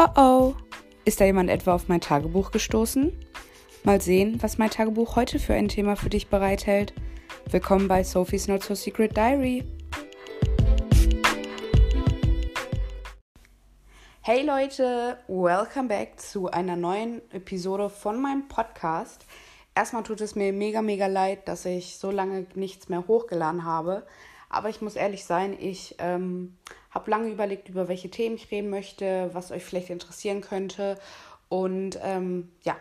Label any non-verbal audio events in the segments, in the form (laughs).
Oh oh, ist da jemand etwa auf mein Tagebuch gestoßen? Mal sehen, was mein Tagebuch heute für ein Thema für dich bereithält. Willkommen bei Sophie's Not So Secret Diary. Hey Leute, welcome back zu einer neuen Episode von meinem Podcast. Erstmal tut es mir mega, mega leid, dass ich so lange nichts mehr hochgeladen habe. Aber ich muss ehrlich sein, ich ähm, habe lange überlegt, über welche Themen ich reden möchte, was euch vielleicht interessieren könnte. Und ähm, ja,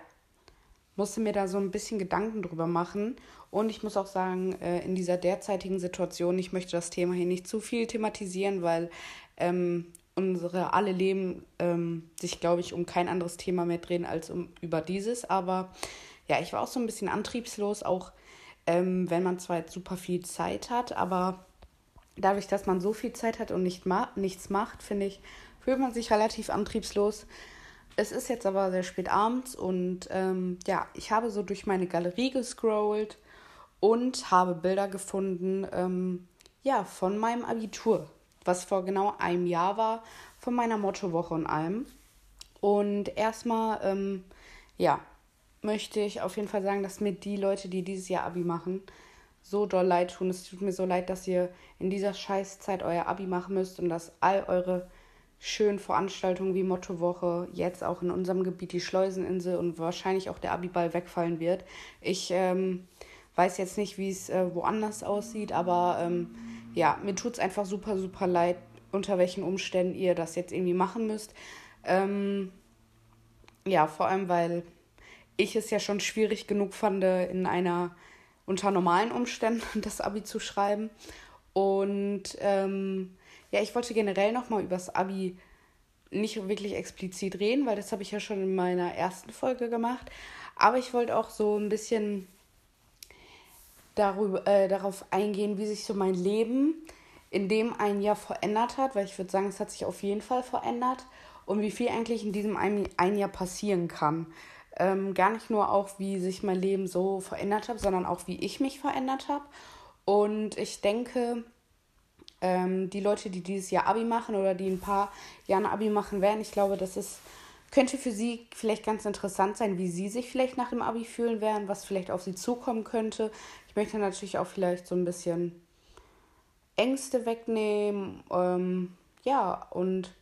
musste mir da so ein bisschen Gedanken drüber machen. Und ich muss auch sagen, äh, in dieser derzeitigen Situation, ich möchte das Thema hier nicht zu viel thematisieren, weil ähm, unsere alle Leben ähm, sich, glaube ich, um kein anderes Thema mehr drehen als um über dieses. Aber ja, ich war auch so ein bisschen antriebslos, auch ähm, wenn man zwar jetzt super viel Zeit hat, aber dadurch, dass man so viel Zeit hat und nicht ma nichts macht, finde ich, fühlt man sich relativ antriebslos. Es ist jetzt aber sehr spät abends und ähm, ja, ich habe so durch meine Galerie gescrollt und habe Bilder gefunden, ähm, ja, von meinem Abitur, was vor genau einem Jahr war, von meiner Mottowoche und allem. Und erstmal, ähm, ja, möchte ich auf jeden Fall sagen, dass mir die Leute, die dieses Jahr Abi machen, so doll leid tun. Es tut mir so leid, dass ihr in dieser Scheißzeit euer Abi machen müsst und dass all eure schönen Veranstaltungen wie Mottowoche, jetzt auch in unserem Gebiet die Schleuseninsel und wahrscheinlich auch der Abiball wegfallen wird. Ich ähm, weiß jetzt nicht, wie es äh, woanders aussieht, aber ähm, ja, mir tut es einfach super, super leid, unter welchen Umständen ihr das jetzt irgendwie machen müsst. Ähm, ja, vor allem, weil ich es ja schon schwierig genug fand, in einer unter normalen Umständen (laughs) das Abi zu schreiben. Und ähm, ja, ich wollte generell nochmal über das Abi nicht wirklich explizit reden, weil das habe ich ja schon in meiner ersten Folge gemacht. Aber ich wollte auch so ein bisschen darüber, äh, darauf eingehen, wie sich so mein Leben in dem ein Jahr verändert hat, weil ich würde sagen, es hat sich auf jeden Fall verändert und wie viel eigentlich in diesem ein, ein Jahr passieren kann. Ähm, gar nicht nur auch, wie sich mein Leben so verändert hat, sondern auch, wie ich mich verändert habe. Und ich denke, ähm, die Leute, die dieses Jahr Abi machen oder die ein paar Jahre Abi machen werden, ich glaube, das ist, könnte für sie vielleicht ganz interessant sein, wie sie sich vielleicht nach dem Abi fühlen werden, was vielleicht auf sie zukommen könnte. Ich möchte natürlich auch vielleicht so ein bisschen Ängste wegnehmen. Ähm, ja, und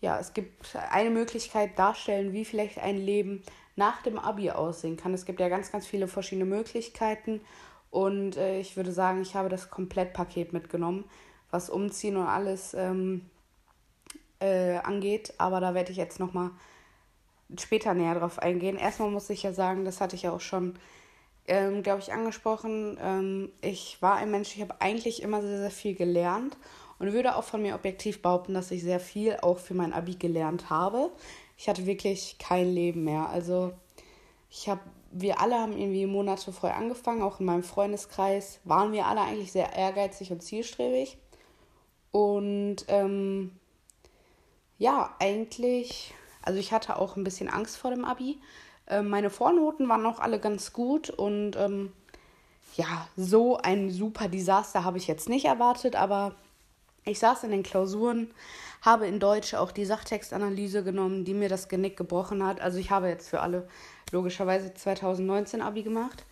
ja, es gibt eine Möglichkeit darstellen, wie vielleicht ein Leben nach dem Abi aussehen kann. Es gibt ja ganz, ganz viele verschiedene Möglichkeiten und äh, ich würde sagen, ich habe das Komplettpaket mitgenommen, was Umziehen und alles ähm, äh, angeht. Aber da werde ich jetzt nochmal später näher drauf eingehen. Erstmal muss ich ja sagen, das hatte ich ja auch schon, ähm, glaube ich, angesprochen. Ähm, ich war ein Mensch, ich habe eigentlich immer sehr, sehr viel gelernt und würde auch von mir objektiv behaupten, dass ich sehr viel auch für mein Abi gelernt habe ich hatte wirklich kein Leben mehr. Also ich habe, wir alle haben irgendwie Monate vorher angefangen, auch in meinem Freundeskreis waren wir alle eigentlich sehr ehrgeizig und zielstrebig. Und ähm, ja, eigentlich, also ich hatte auch ein bisschen Angst vor dem Abi. Ähm, meine Vornoten waren auch alle ganz gut und ähm, ja, so ein super Desaster habe ich jetzt nicht erwartet, aber ich saß in den Klausuren, habe in Deutsch auch die Sachtextanalyse genommen, die mir das Genick gebrochen hat. Also ich habe jetzt für alle logischerweise 2019 Abi gemacht.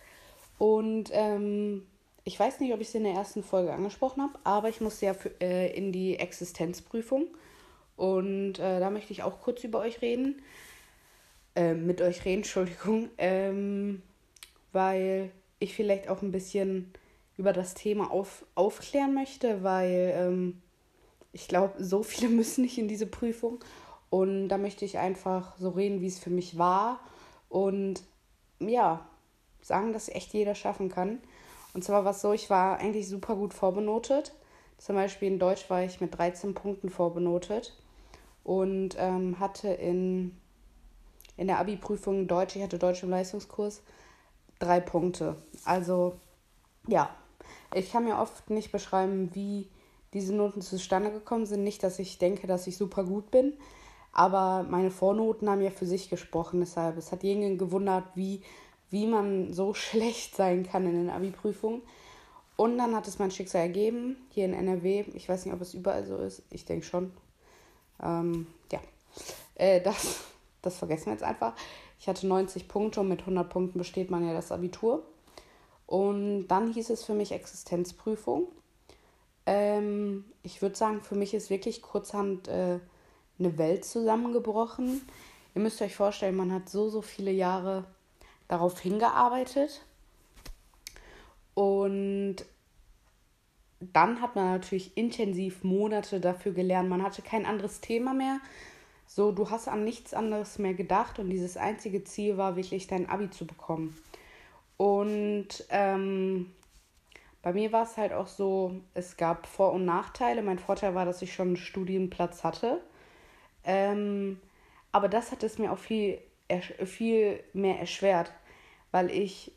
Und ähm, ich weiß nicht, ob ich es in der ersten Folge angesprochen habe, aber ich musste ja für, äh, in die Existenzprüfung. Und äh, da möchte ich auch kurz über euch reden. Äh, mit euch reden, (laughs) Entschuldigung. Ähm, weil ich vielleicht auch ein bisschen über das Thema auf, aufklären möchte, weil ähm, ich glaube, so viele (laughs) müssen nicht in diese Prüfung. Und da möchte ich einfach so reden, wie es für mich war. Und ja, sagen, dass echt jeder schaffen kann. Und zwar war es so, ich war eigentlich super gut vorbenotet. Zum Beispiel in Deutsch war ich mit 13 Punkten vorbenotet und ähm, hatte in, in der Abi-Prüfung Deutsch, ich hatte Deutsch im Leistungskurs, drei Punkte. Also ja, ich kann mir oft nicht beschreiben, wie diese Noten zustande gekommen sind. Nicht, dass ich denke, dass ich super gut bin, aber meine Vornoten haben ja für sich gesprochen. Deshalb, es hat jeden gewundert, wie, wie man so (laughs) schlecht sein kann in den Abi-Prüfungen. Und dann hat es mein Schicksal ergeben, hier in NRW. Ich weiß nicht, ob es überall so ist. Ich denke schon. Ähm, ja. Äh, das, (laughs) das vergessen wir jetzt einfach. Ich hatte 90 Punkte und mit 100 Punkten besteht man ja das Abitur. Und dann hieß es für mich Existenzprüfung. Ähm, ich würde sagen, für mich ist wirklich kurzhand äh, eine Welt zusammengebrochen. Ihr müsst euch vorstellen, man hat so, so viele Jahre darauf hingearbeitet. Und dann hat man natürlich intensiv Monate dafür gelernt. Man hatte kein anderes Thema mehr. So, du hast an nichts anderes mehr gedacht und dieses einzige Ziel war wirklich dein Abi zu bekommen. Und ähm, bei mir war es halt auch so, es gab Vor- und Nachteile. Mein Vorteil war, dass ich schon einen Studienplatz hatte. Ähm, aber das hat es mir auch viel, viel mehr erschwert, weil ich,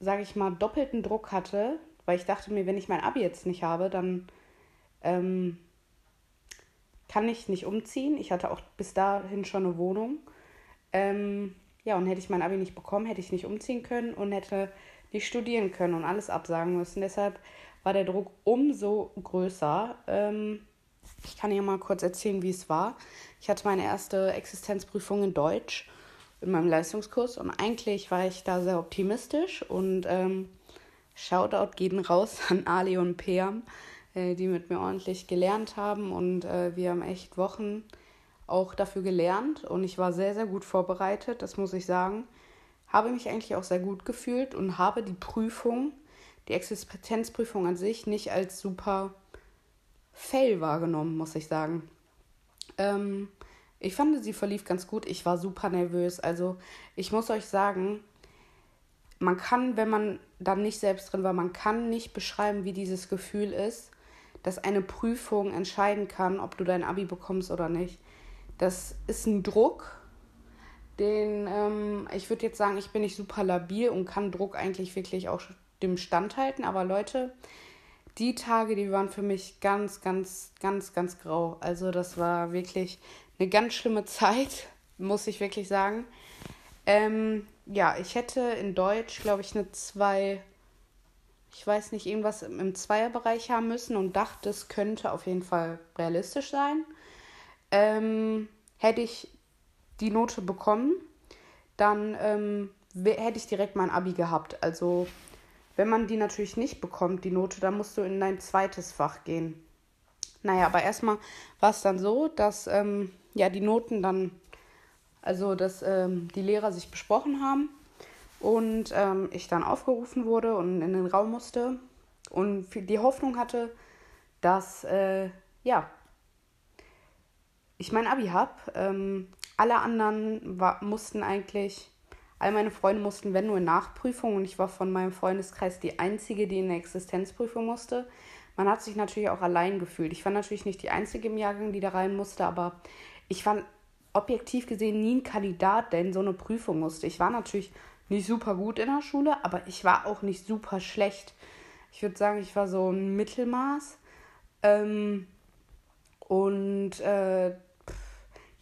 sage ich mal, doppelten Druck hatte, weil ich dachte mir, wenn ich mein Abi jetzt nicht habe, dann ähm, kann ich nicht umziehen. Ich hatte auch bis dahin schon eine Wohnung. Ähm, ja, und hätte ich mein Abi nicht bekommen, hätte ich nicht umziehen können und hätte nicht studieren können und alles absagen müssen. Deshalb war der Druck umso größer. Ähm, ich kann hier mal kurz erzählen, wie es war. Ich hatte meine erste Existenzprüfung in Deutsch in meinem Leistungskurs und eigentlich war ich da sehr optimistisch und ähm, Shoutout gehen raus an Ali und Peam, äh, die mit mir ordentlich gelernt haben und äh, wir haben echt Wochen auch dafür gelernt und ich war sehr, sehr gut vorbereitet, das muss ich sagen. Habe mich eigentlich auch sehr gut gefühlt und habe die Prüfung, die Existenzprüfung an sich, nicht als super Fail wahrgenommen, muss ich sagen. Ähm, ich fand, sie verlief ganz gut. Ich war super nervös. Also, ich muss euch sagen, man kann, wenn man dann nicht selbst drin war, man kann nicht beschreiben, wie dieses Gefühl ist, dass eine Prüfung entscheiden kann, ob du dein Abi bekommst oder nicht. Das ist ein Druck, den ähm, ich würde jetzt sagen, ich bin nicht super labil und kann Druck eigentlich wirklich auch dem standhalten. Aber Leute, die Tage, die waren für mich ganz, ganz, ganz, ganz grau. Also das war wirklich eine ganz schlimme (laughs) Zeit, muss ich wirklich sagen. Ähm, ja, ich hätte in Deutsch, glaube ich, eine 2, ich weiß nicht, irgendwas im Zweierbereich haben müssen und dachte, es könnte auf jeden Fall realistisch sein. Ähm, hätte ich die Note bekommen, dann ähm, hätte ich direkt mein Abi gehabt. Also wenn man die natürlich nicht bekommt, die Note, dann musst du in dein zweites Fach gehen. Naja, aber erstmal war es dann so, dass ähm, ja die Noten dann, also dass ähm, die Lehrer sich besprochen haben und ähm, ich dann aufgerufen wurde und in den Raum musste und die Hoffnung hatte, dass äh, ja ich mein Abi habe. Alle anderen war, mussten eigentlich All meine Freunde mussten, wenn nur in Nachprüfung, und ich war von meinem Freundeskreis die Einzige, die in eine Existenzprüfung musste. Man hat sich natürlich auch allein gefühlt. Ich war natürlich nicht die Einzige im Jahrgang, die da rein musste, aber ich war objektiv gesehen nie ein Kandidat, der in so eine Prüfung musste. Ich war natürlich nicht super gut in der Schule, aber ich war auch nicht super schlecht. Ich würde sagen, ich war so ein Mittelmaß. Ähm, und äh,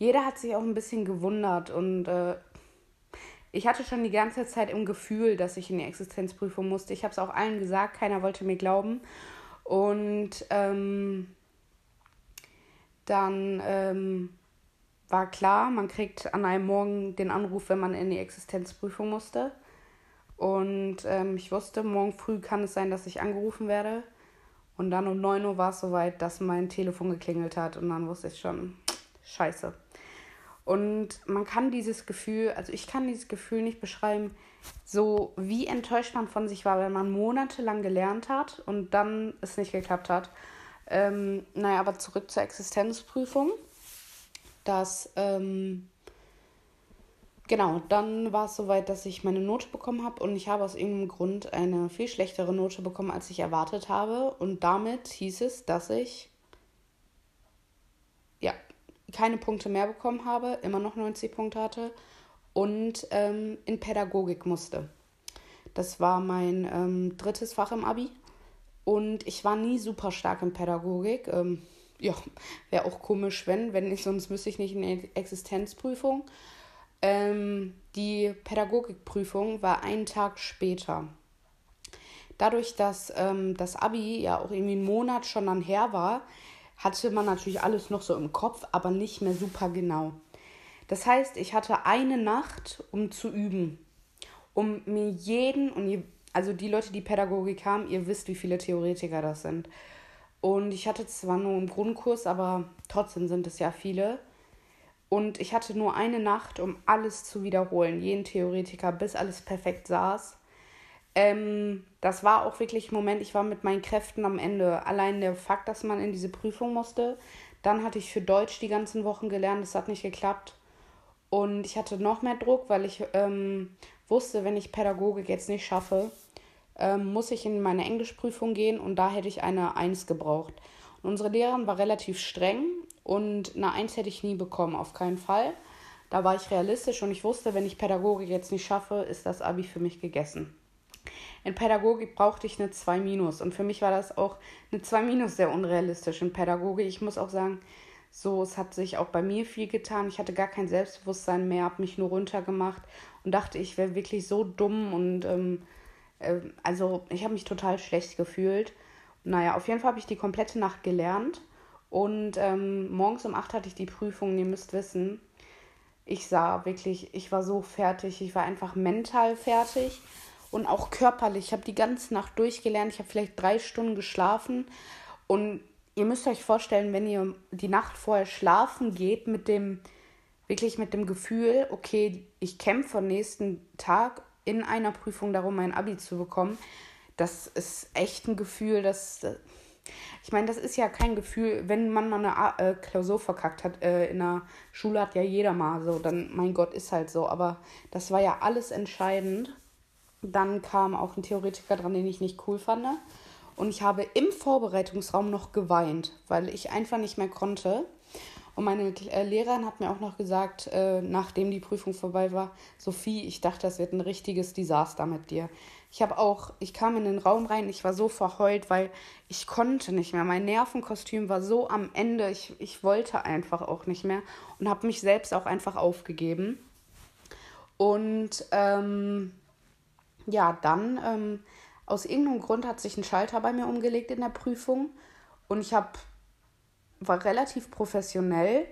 jeder hat sich auch ein bisschen gewundert und äh, ich hatte schon die ganze Zeit im Gefühl, dass ich in die Existenzprüfung musste. Ich habe es auch allen gesagt, keiner wollte mir glauben. Und ähm, dann ähm, war klar, man kriegt an einem Morgen den Anruf, wenn man in die Existenzprüfung musste. Und ähm, ich wusste, morgen früh kann es sein, dass ich angerufen werde. Und dann um 9 Uhr war es soweit, dass mein Telefon geklingelt hat. Und dann wusste ich schon, scheiße. Und man kann dieses Gefühl, also ich kann dieses Gefühl nicht beschreiben, so wie enttäuscht man von sich war, wenn man monatelang gelernt hat und dann es nicht geklappt hat. Ähm, naja, aber zurück zur Existenzprüfung. Das, ähm, genau, dann war es soweit, dass ich meine Note bekommen habe und ich habe aus irgendeinem Grund eine viel schlechtere Note bekommen, als ich erwartet habe. Und damit hieß es, dass ich keine Punkte mehr bekommen habe, immer noch 90 Punkte hatte und ähm, in Pädagogik musste. Das war mein ähm, drittes Fach im Abi und ich war nie super stark in Pädagogik. Ähm, ja, wäre auch komisch, wenn, wenn ich, sonst müsste ich nicht in die Existenzprüfung. Ähm, die Pädagogikprüfung war einen Tag später. Dadurch, dass ähm, das Abi ja auch irgendwie einen Monat schon dann her war, hatte man natürlich alles noch so im Kopf, aber nicht mehr super genau. Das heißt, ich hatte eine Nacht, um zu üben. Um mir jeden, und ihr, also die Leute, die Pädagogik haben, ihr wisst, wie viele Theoretiker das sind. Und ich hatte zwar nur einen Grundkurs, aber trotzdem sind es ja viele. Und ich hatte nur eine Nacht, um alles zu wiederholen, jeden Theoretiker, bis alles perfekt saß. Ähm, das war auch wirklich ein Moment, ich war mit meinen Kräften am Ende. Allein der Fakt, dass man in diese Prüfung musste. Dann hatte ich für Deutsch die ganzen Wochen gelernt, das hat nicht geklappt. Und ich hatte noch mehr Druck, weil ich ähm, wusste, wenn ich Pädagogik jetzt nicht schaffe, ähm, muss ich in meine Englischprüfung gehen und da hätte ich eine 1 gebraucht. Und unsere Lehrerin war relativ streng und eine 1 hätte ich nie bekommen, auf keinen Fall. Da war ich realistisch und ich wusste, wenn ich Pädagogik jetzt nicht schaffe, ist das Abi für mich gegessen. In Pädagogik brauchte ich eine 2 minus und für mich war das auch eine 2 minus sehr unrealistisch in Pädagogik. Ich muss auch sagen, so, es hat sich auch bei mir viel getan. Ich hatte gar kein Selbstbewusstsein mehr, habe mich nur runtergemacht und dachte, ich wäre wirklich so dumm und ähm, äh, also ich habe mich total schlecht gefühlt. Naja, auf jeden Fall habe ich die komplette Nacht gelernt und ähm, morgens um 8 hatte ich die Prüfung. Ihr müsst wissen, ich sah wirklich, ich war so fertig, ich war einfach mental fertig und auch körperlich. Ich habe die ganze Nacht durchgelernt. Ich habe vielleicht drei Stunden geschlafen. Und ihr müsst euch vorstellen, wenn ihr die Nacht vorher schlafen geht mit dem, wirklich mit dem Gefühl, okay, ich kämpfe am nächsten Tag in einer Prüfung darum, mein Abi zu bekommen. Das ist echt ein Gefühl, das. Ich meine, das ist ja kein Gefühl, wenn man mal eine äh, Klausur verkackt hat. Äh, in der Schule hat ja jeder mal so, dann, mein Gott, ist halt so. Aber das war ja alles entscheidend. Dann kam auch ein Theoretiker dran, den ich nicht cool fand. Und ich habe im Vorbereitungsraum noch geweint, weil ich einfach nicht mehr konnte. Und meine äh, Lehrerin hat mir auch noch gesagt, äh, nachdem die Prüfung vorbei war, Sophie, ich dachte, das wird ein richtiges Desaster mit dir. Ich habe auch, ich kam in den Raum rein, ich war so verheult, weil ich konnte nicht mehr. Mein Nervenkostüm war so am Ende, ich, ich wollte einfach auch nicht mehr und habe mich selbst auch einfach aufgegeben. Und ähm, ja, dann ähm, aus irgendeinem Grund hat sich ein Schalter bei mir umgelegt in der Prüfung und ich habe war relativ professionell,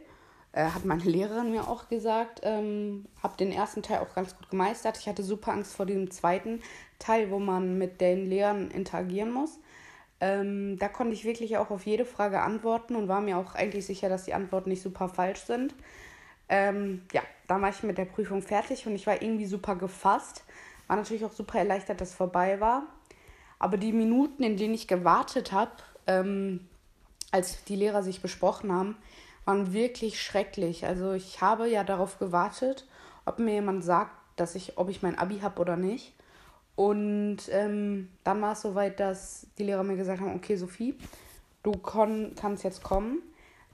äh, hat meine Lehrerin mir auch gesagt, ähm, habe den ersten Teil auch ganz gut gemeistert. Ich hatte super Angst vor dem zweiten Teil, wo man mit den Lehrern interagieren muss. Ähm, da konnte ich wirklich auch auf jede Frage antworten und war mir auch eigentlich sicher, dass die Antworten nicht super falsch sind. Ähm, ja, dann war ich mit der Prüfung fertig und ich war irgendwie super gefasst. War natürlich auch super erleichtert, dass es vorbei war. Aber die Minuten, in denen ich gewartet habe, ähm, als die Lehrer sich besprochen haben, waren wirklich schrecklich. Also ich habe ja darauf gewartet, ob mir jemand sagt, dass ich, ob ich mein Abi habe oder nicht. Und ähm, dann war es soweit, dass die Lehrer mir gesagt haben, okay, Sophie, du kannst jetzt kommen.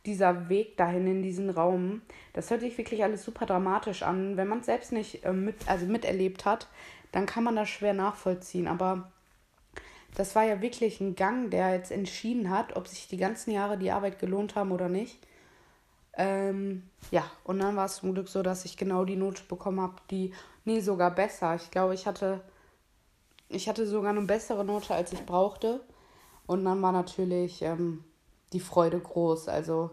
Dieser Weg dahin in diesen Raum, das hört sich wirklich alles super dramatisch an. Wenn man es selbst nicht äh, mit, also miterlebt hat, dann kann man das schwer nachvollziehen. Aber das war ja wirklich ein Gang, der jetzt entschieden hat, ob sich die ganzen Jahre die Arbeit gelohnt haben oder nicht. Ähm, ja, und dann war es zum Glück so, dass ich genau die Note bekommen habe, die, nee, sogar besser. Ich glaube, ich hatte, ich hatte sogar eine bessere Note, als ich brauchte. Und dann war natürlich ähm, die Freude groß. Also,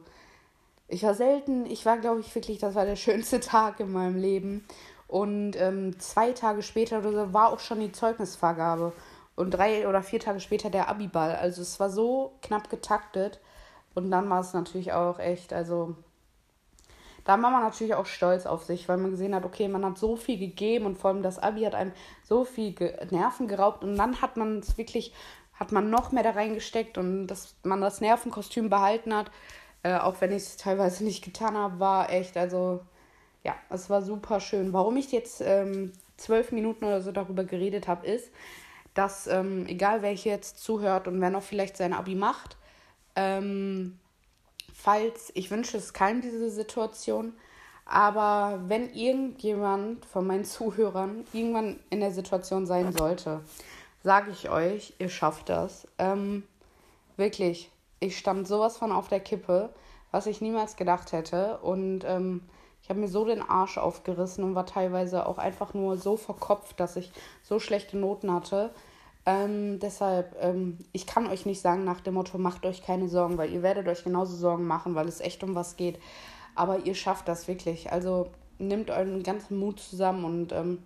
ich war selten, ich war, glaube ich, wirklich, das war der (laughs) schönste Tag in meinem Leben. Und ähm, zwei Tage später oder so war auch schon die Zeugnisvergabe. Und drei oder vier Tage später der Abiball. Also es war so knapp getaktet. Und dann war es natürlich auch echt, also da war man natürlich auch stolz auf sich, weil man gesehen hat, okay, man hat so viel gegeben und vor allem das Abi hat einem so viel Nerven geraubt und dann hat man es wirklich, hat man noch mehr da reingesteckt und dass man das Nervenkostüm behalten hat, äh, auch wenn ich es teilweise nicht getan habe, war echt, also ja, es war super schön. Warum ich jetzt ähm, zwölf Minuten oder so darüber geredet habe, ist, dass ähm, egal wer hier jetzt zuhört und wer noch vielleicht sein Abi macht, ähm, falls, ich wünsche es keinem diese Situation, aber wenn irgendjemand von meinen Zuhörern irgendwann in der Situation sein sollte, sage ich euch, ihr schafft das. Ähm, wirklich, ich stand sowas von auf der Kippe, was ich niemals gedacht hätte. Und ähm, ich habe mir so den Arsch aufgerissen und war teilweise auch einfach nur so verkopft, dass ich so schlechte Noten hatte. Ähm, deshalb, ähm, ich kann euch nicht sagen nach dem Motto, macht euch keine Sorgen, weil ihr werdet euch genauso Sorgen machen, weil es echt um was geht. Aber ihr schafft das wirklich. Also nehmt euren ganzen Mut zusammen und ähm,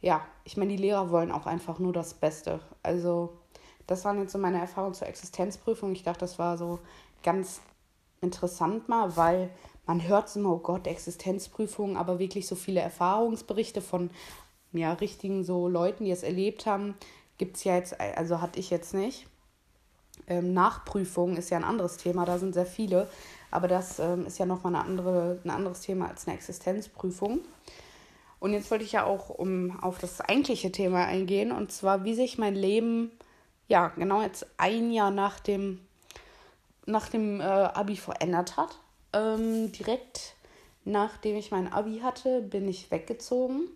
ja, ich meine, die Lehrer wollen auch einfach nur das Beste. Also das waren jetzt so meine Erfahrungen zur Existenzprüfung. Ich dachte, das war so ganz interessant mal, weil man hört immer, oh Gott, Existenzprüfung, aber wirklich so viele Erfahrungsberichte von ja, richtigen so Leuten, die es erlebt haben, gibt es ja jetzt, also hatte ich jetzt nicht. Ähm, Nachprüfung ist ja ein anderes Thema, da sind sehr viele, aber das ähm, ist ja nochmal eine andere, ein anderes Thema als eine Existenzprüfung. Und jetzt wollte ich ja auch um auf das eigentliche Thema eingehen, und zwar, wie sich mein Leben, ja, genau jetzt ein Jahr nach dem, nach dem äh, Abi verändert hat. Ähm, direkt nachdem ich mein Abi hatte, bin ich weggezogen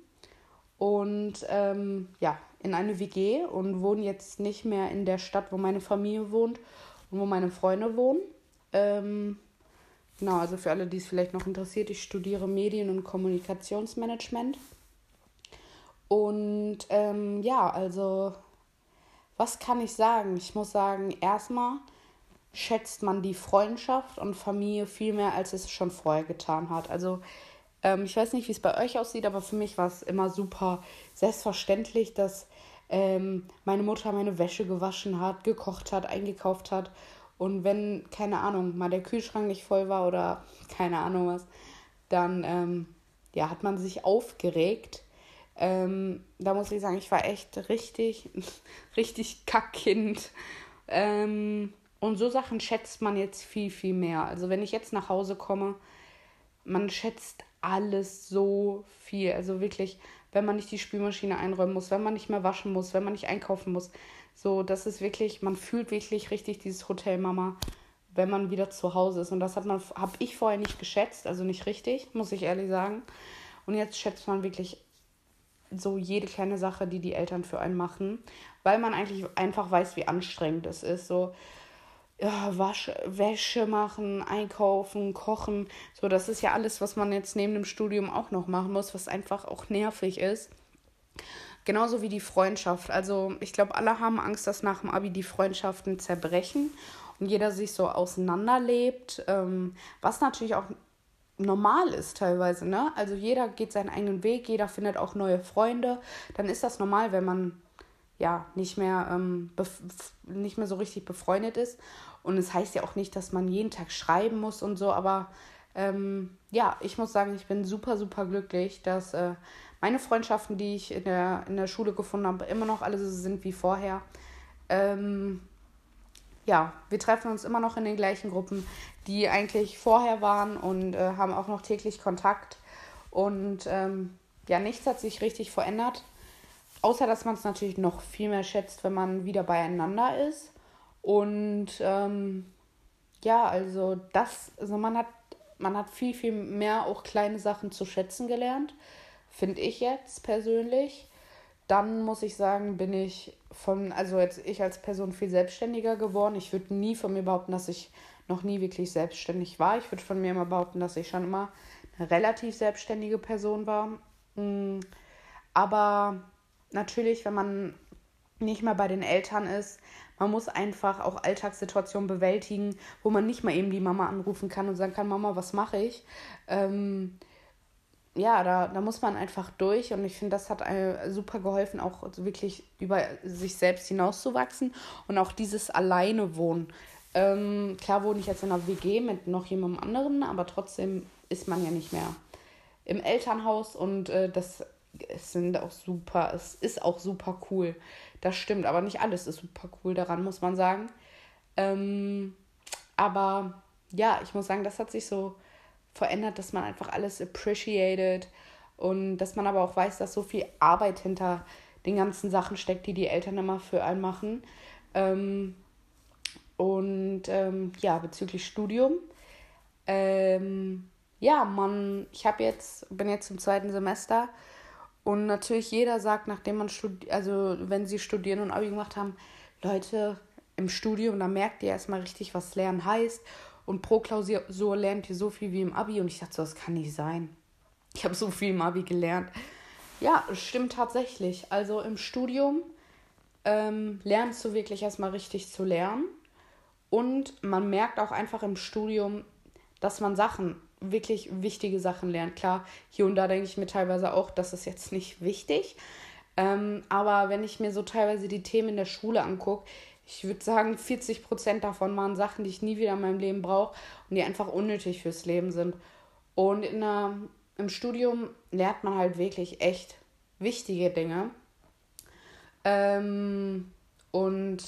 und ähm, ja, in eine WG und wohne jetzt nicht mehr in der Stadt, wo meine Familie wohnt und wo meine Freunde wohnen. Ähm, genau, also für alle, die es vielleicht noch interessiert, ich studiere Medien- und Kommunikationsmanagement. Und ähm, ja, also was kann ich sagen? Ich muss sagen, erstmal schätzt man die Freundschaft und Familie viel mehr, als es schon vorher getan hat. Also ähm, ich weiß nicht, wie es bei euch aussieht, aber für mich war es immer super selbstverständlich, dass ähm, meine Mutter meine Wäsche gewaschen hat, gekocht hat, eingekauft hat. Und wenn, keine Ahnung, mal der Kühlschrank nicht voll war oder keine Ahnung was, dann ähm, ja, hat man sich aufgeregt. Ähm, da muss ich sagen, ich war echt richtig, (laughs) richtig Kackkind. Ähm, und so Sachen schätzt man jetzt viel, viel mehr. Also wenn ich jetzt nach Hause komme, man schätzt alles so viel. Also wirklich, wenn man nicht die Spülmaschine einräumen muss, wenn man nicht mehr waschen muss, wenn man nicht einkaufen muss. So, das ist wirklich, man fühlt wirklich richtig dieses Hotel Mama, wenn man wieder zu Hause ist. Und das hat man, habe ich vorher nicht geschätzt, also nicht richtig, muss ich ehrlich sagen. Und jetzt schätzt man wirklich so jede kleine Sache, die die Eltern für einen machen, weil man eigentlich einfach weiß, wie anstrengend es ist. So, Wasch, Wäsche machen, einkaufen, kochen. So, das ist ja alles, was man jetzt neben dem Studium auch noch machen muss, was einfach auch nervig ist. Genauso wie die Freundschaft. Also ich glaube, alle haben Angst, dass nach dem Abi die Freundschaften zerbrechen und jeder sich so auseinanderlebt, ähm, was natürlich auch normal ist teilweise, ne? Also jeder geht seinen eigenen Weg, jeder findet auch neue Freunde. Dann ist das normal, wenn man ja nicht mehr ähm, nicht mehr so richtig befreundet ist. Und es heißt ja auch nicht, dass man jeden Tag schreiben muss und so, aber ähm, ja, ich muss sagen, ich bin super, super glücklich, dass äh, meine Freundschaften, die ich in der, in der Schule gefunden habe, immer noch alle so sind wie vorher. Ähm, ja, wir treffen uns immer noch in den gleichen Gruppen, die eigentlich vorher waren und äh, haben auch noch täglich Kontakt. Und ähm, ja, nichts hat sich richtig verändert. Außer dass man es natürlich noch viel mehr schätzt, wenn man wieder beieinander ist. Und ähm, ja, also das, also man hat, man hat viel, viel mehr auch kleine Sachen zu schätzen gelernt, finde ich jetzt persönlich. Dann muss ich sagen, bin ich von, also jetzt ich als Person viel selbstständiger geworden. Ich würde nie von mir behaupten, dass ich noch nie wirklich selbstständig war. Ich würde von mir immer behaupten, dass ich schon immer eine relativ selbstständige Person war. Mm, aber natürlich, wenn man nicht mehr bei den Eltern ist, man muss einfach auch Alltagssituationen bewältigen, wo man nicht mal eben die Mama anrufen kann und sagen kann, Mama, was mache ich? Ähm, ja, da, da muss man einfach durch und ich finde, das hat super geholfen, auch wirklich über sich selbst hinauszuwachsen und auch dieses Alleine wohnen. Ähm, klar wohne ich jetzt in einer WG mit noch jemandem anderen, aber trotzdem ist man ja nicht mehr im Elternhaus und äh, das sind auch super, es ist auch super cool. Das stimmt, aber nicht alles ist super cool daran, muss man sagen. Ähm, aber ja, ich muss sagen, das hat sich so verändert, dass man einfach alles appreciated und dass man aber auch weiß, dass so viel Arbeit hinter den ganzen Sachen steckt, die die Eltern immer für einen machen. Ähm, und ähm, ja, bezüglich Studium. Ähm, ja, man, ich habe jetzt, bin jetzt im zweiten Semester und natürlich jeder sagt, nachdem man studiert, also wenn sie studieren und Abi gemacht haben, Leute, im Studium, da merkt ihr erstmal richtig, was Lernen heißt. Und pro Klausur lernt ihr so viel wie im Abi. Und ich dachte so, das kann nicht sein. Ich habe so viel im Abi gelernt. Ja, stimmt tatsächlich. Also im Studium ähm, lernst du wirklich erstmal richtig zu lernen. Und man merkt auch einfach im Studium, dass man Sachen wirklich wichtige Sachen lernt. Klar, hier und da denke ich mir teilweise auch, das ist jetzt nicht wichtig. Ähm, aber wenn ich mir so teilweise die Themen in der Schule angucke, ich würde sagen, 40 Prozent davon waren Sachen, die ich nie wieder in meinem Leben brauche und die einfach unnötig fürs Leben sind. Und in der, im Studium lernt man halt wirklich echt wichtige Dinge. Ähm, und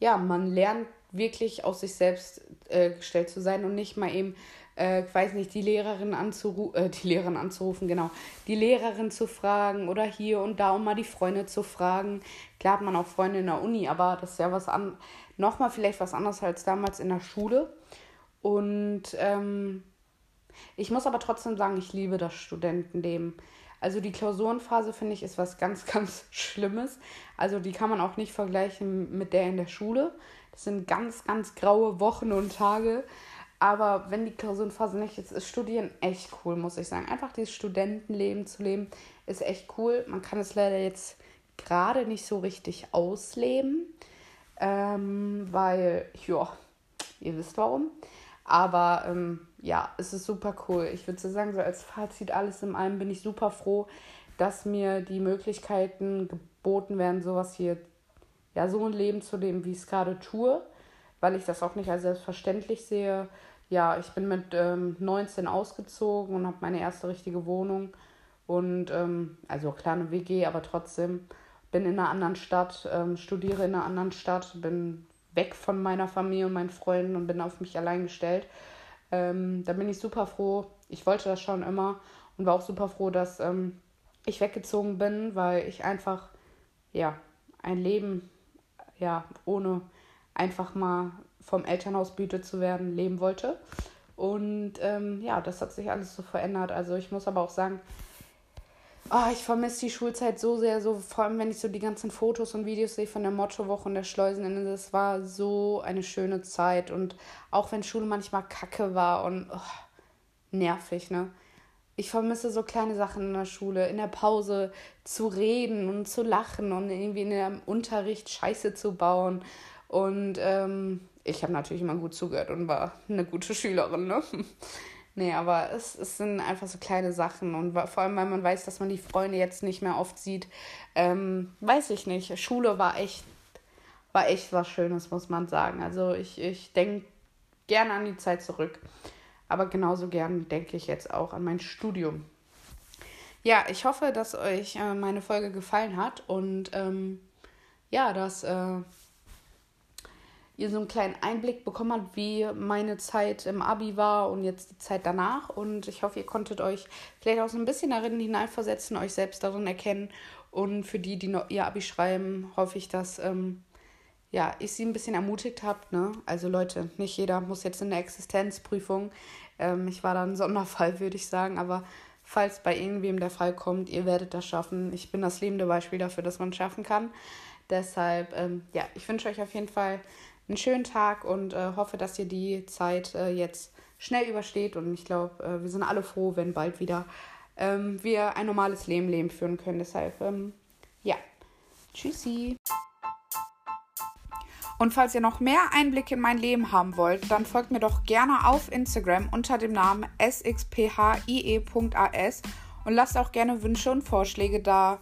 ja, man lernt wirklich aus sich selbst äh, gestellt zu sein und nicht mal eben, äh, ich weiß nicht, die Lehrerin anzurufen, äh, die Lehrerin anzurufen, genau, die Lehrerin zu fragen oder hier und da, um mal die Freunde zu fragen. Klar hat man auch Freunde in der Uni, aber das ist ja was an, nochmal vielleicht was anderes als damals in der Schule. Und ähm, ich muss aber trotzdem sagen, ich liebe das Studentenleben. Also die Klausurenphase finde ich ist was ganz, (laughs) ganz Schlimmes. Also die kann man auch nicht vergleichen mit der in der Schule. Das sind ganz, ganz graue Wochen und Tage. Aber wenn die Klausurenphase nicht ist, ist Studieren echt cool, muss ich sagen. Einfach dieses Studentenleben zu leben, ist echt cool. Man kann es leider jetzt gerade nicht so richtig ausleben, ähm, weil, ja, ihr wisst warum. Aber ähm, ja, es ist super cool. Ich würde sagen, so als Fazit alles in allem bin ich super froh, dass mir die Möglichkeiten geboten werden, sowas hier ja, so ein Leben zu leben, wie ich es gerade tue, weil ich das auch nicht als selbstverständlich sehe. Ja, ich bin mit ähm, 19 ausgezogen und habe meine erste richtige Wohnung und ähm, also kleine WG, aber trotzdem bin in einer anderen Stadt, ähm, studiere in einer anderen Stadt, bin weg von meiner Familie und meinen Freunden und bin auf mich allein gestellt. Ähm, da bin ich super froh. Ich wollte das schon immer und war auch super froh, dass ähm, ich weggezogen bin, weil ich einfach ja ein Leben ja, ohne einfach mal vom Elternhaus behütet zu werden, leben wollte. Und ähm, ja, das hat sich alles so verändert. Also ich muss aber auch sagen, oh, ich vermisse die Schulzeit so sehr, so vor allem wenn ich so die ganzen Fotos und Videos sehe von der Mottowoche und der Schleusenende. Das war so eine schöne Zeit. Und auch wenn Schule manchmal kacke war und oh, nervig, ne? ich vermisse so kleine Sachen in der Schule, in der Pause zu reden und zu lachen und irgendwie in dem Unterricht Scheiße zu bauen. Und ähm, ich habe natürlich immer gut zugehört und war eine gute Schülerin, ne? (laughs) nee, aber es, es sind einfach so kleine Sachen und vor allem, weil man weiß, dass man die Freunde jetzt nicht mehr oft sieht, ähm, weiß ich nicht. Schule war echt, war echt was Schönes, muss man sagen. Also ich, ich denke gerne an die Zeit zurück aber genauso gern denke ich jetzt auch an mein Studium. Ja, ich hoffe, dass euch äh, meine Folge gefallen hat und ähm, ja, dass äh, ihr so einen kleinen Einblick bekommen habt, wie meine Zeit im Abi war und jetzt die Zeit danach. Und ich hoffe, ihr konntet euch vielleicht auch so ein bisschen darin hineinversetzen, euch selbst darin erkennen. Und für die, die noch ihr Abi schreiben, hoffe ich, dass ähm, ja, ich sie ein bisschen ermutigt habe. Ne? Also Leute, nicht jeder muss jetzt in der Existenzprüfung ähm, ich war da ein Sonderfall, (laughs) würde ich sagen, aber falls bei irgendwem der Fall kommt, ihr werdet das schaffen. Ich bin das lebende Beispiel dafür, dass man es schaffen kann. Deshalb, ähm, ja, ich wünsche euch auf jeden Fall einen schönen Tag und äh, hoffe, dass ihr die Zeit äh, jetzt schnell übersteht. Und ich glaube, äh, wir sind alle froh, wenn bald wieder ähm, wir ein normales Leben, Leben führen können. Deshalb, ähm, ja, tschüssi. Und falls ihr noch mehr Einblick in mein Leben haben wollt, dann folgt mir doch gerne auf Instagram unter dem Namen sxphie.as und lasst auch gerne Wünsche und Vorschläge da.